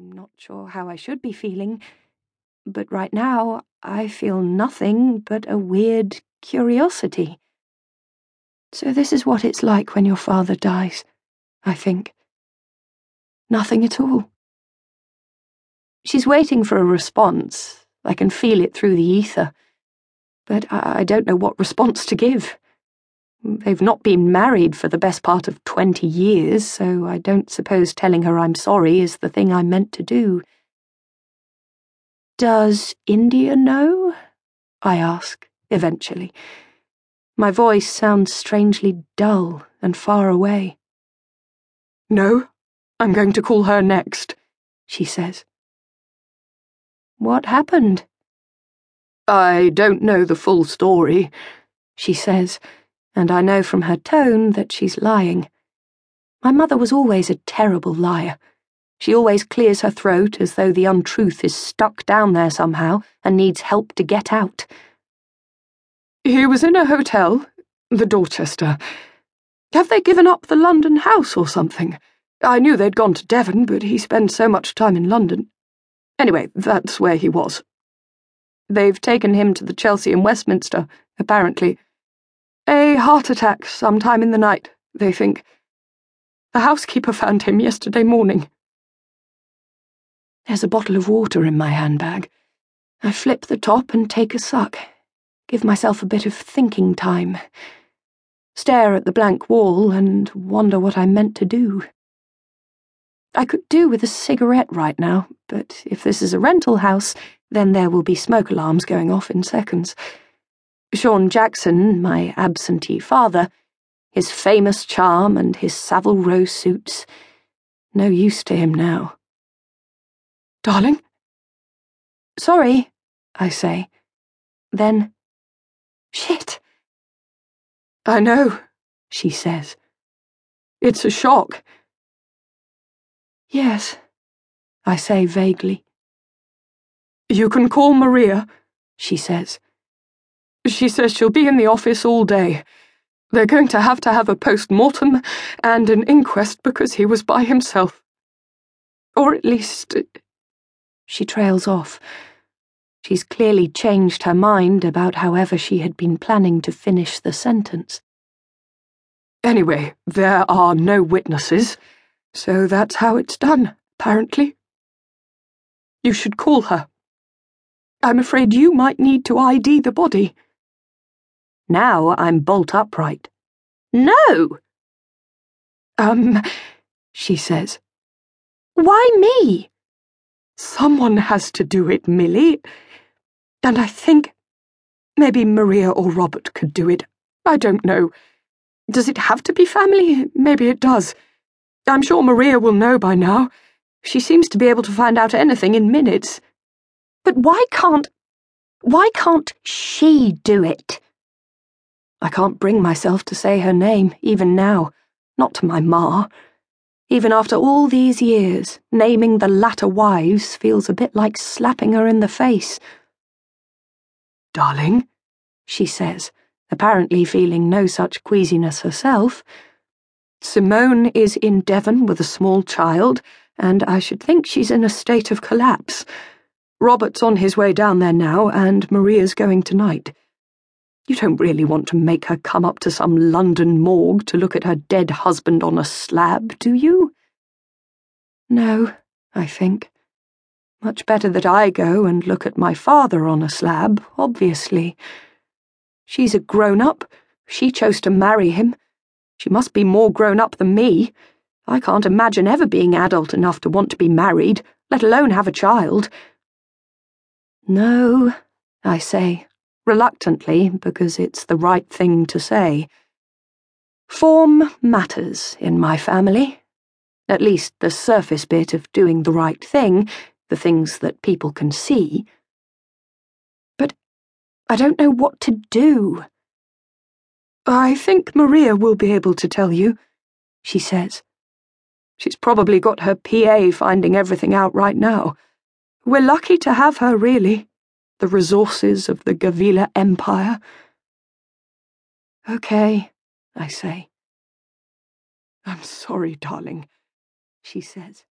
I'm not sure how I should be feeling, but right now I feel nothing but a weird curiosity. So, this is what it's like when your father dies, I think. Nothing at all. She's waiting for a response. I can feel it through the ether. But I, I don't know what response to give. They've not been married for the best part of twenty years, so I don't suppose telling her I'm sorry is the thing I meant to do. Does India know? I ask, eventually. My voice sounds strangely dull and far away. No, I'm going to call her next, she says. What happened? I don't know the full story, she says, and I know from her tone that she's lying. My mother was always a terrible liar. She always clears her throat as though the untruth is stuck down there somehow and needs help to get out. He was in a hotel, the Dorchester. Have they given up the London house or something? I knew they'd gone to Devon, but he spends so much time in London. Anyway, that's where he was. They've taken him to the Chelsea and Westminster, apparently. Heart attack sometime in the night, they think. The housekeeper found him yesterday morning. There's a bottle of water in my handbag. I flip the top and take a suck give myself a bit of thinking time, stare at the blank wall and wonder what I meant to do. I could do with a cigarette right now, but if this is a rental house, then there will be smoke alarms going off in seconds. Sean Jackson, my absentee father, his famous charm and his Savile Row suits, no use to him now. Darling? Sorry, I say. Then, Shit. I know, she says. It's a shock. Yes, I say vaguely. You can call Maria, she says. She says she'll be in the office all day. They're going to have to have a post mortem and an inquest because he was by himself. Or at least. She trails off She's clearly changed her mind about however she had been planning to finish the sentence. Anyway, there are no witnesses, so that's how it's done, apparently. You should call her. I'm afraid you might need to ID the body. Now I'm bolt upright. No! Um, she says. Why me? Someone has to do it, Millie. And I think maybe Maria or Robert could do it. I don't know. Does it have to be family? Maybe it does. I'm sure Maria will know by now. She seems to be able to find out anything in minutes. But why can't. Why can't she do it? I can't bring myself to say her name, even now. Not to my ma. Even after all these years, naming the latter wives feels a bit like slapping her in the face. Darling, she says, apparently feeling no such queasiness herself. Simone is in Devon with a small child, and I should think she's in a state of collapse. Robert's on his way down there now, and Maria's going tonight. You don't really want to make her come up to some London morgue to look at her dead husband on a slab, do you? No, I think. Much better that I go and look at my father on a slab, obviously. She's a grown up. She chose to marry him. She must be more grown up than me. I can't imagine ever being adult enough to want to be married, let alone have a child. No, I say, reluctantly, because it's the right thing to say. Form matters in my family. At least the surface bit of doing the right thing the things that people can see. But I don't know what to do. I think Maria will be able to tell you, she says. She's probably got her PA finding everything out right now. We're lucky to have her, really. The resources of the Gavila Empire. Okay, I say. I'm sorry, darling, she says.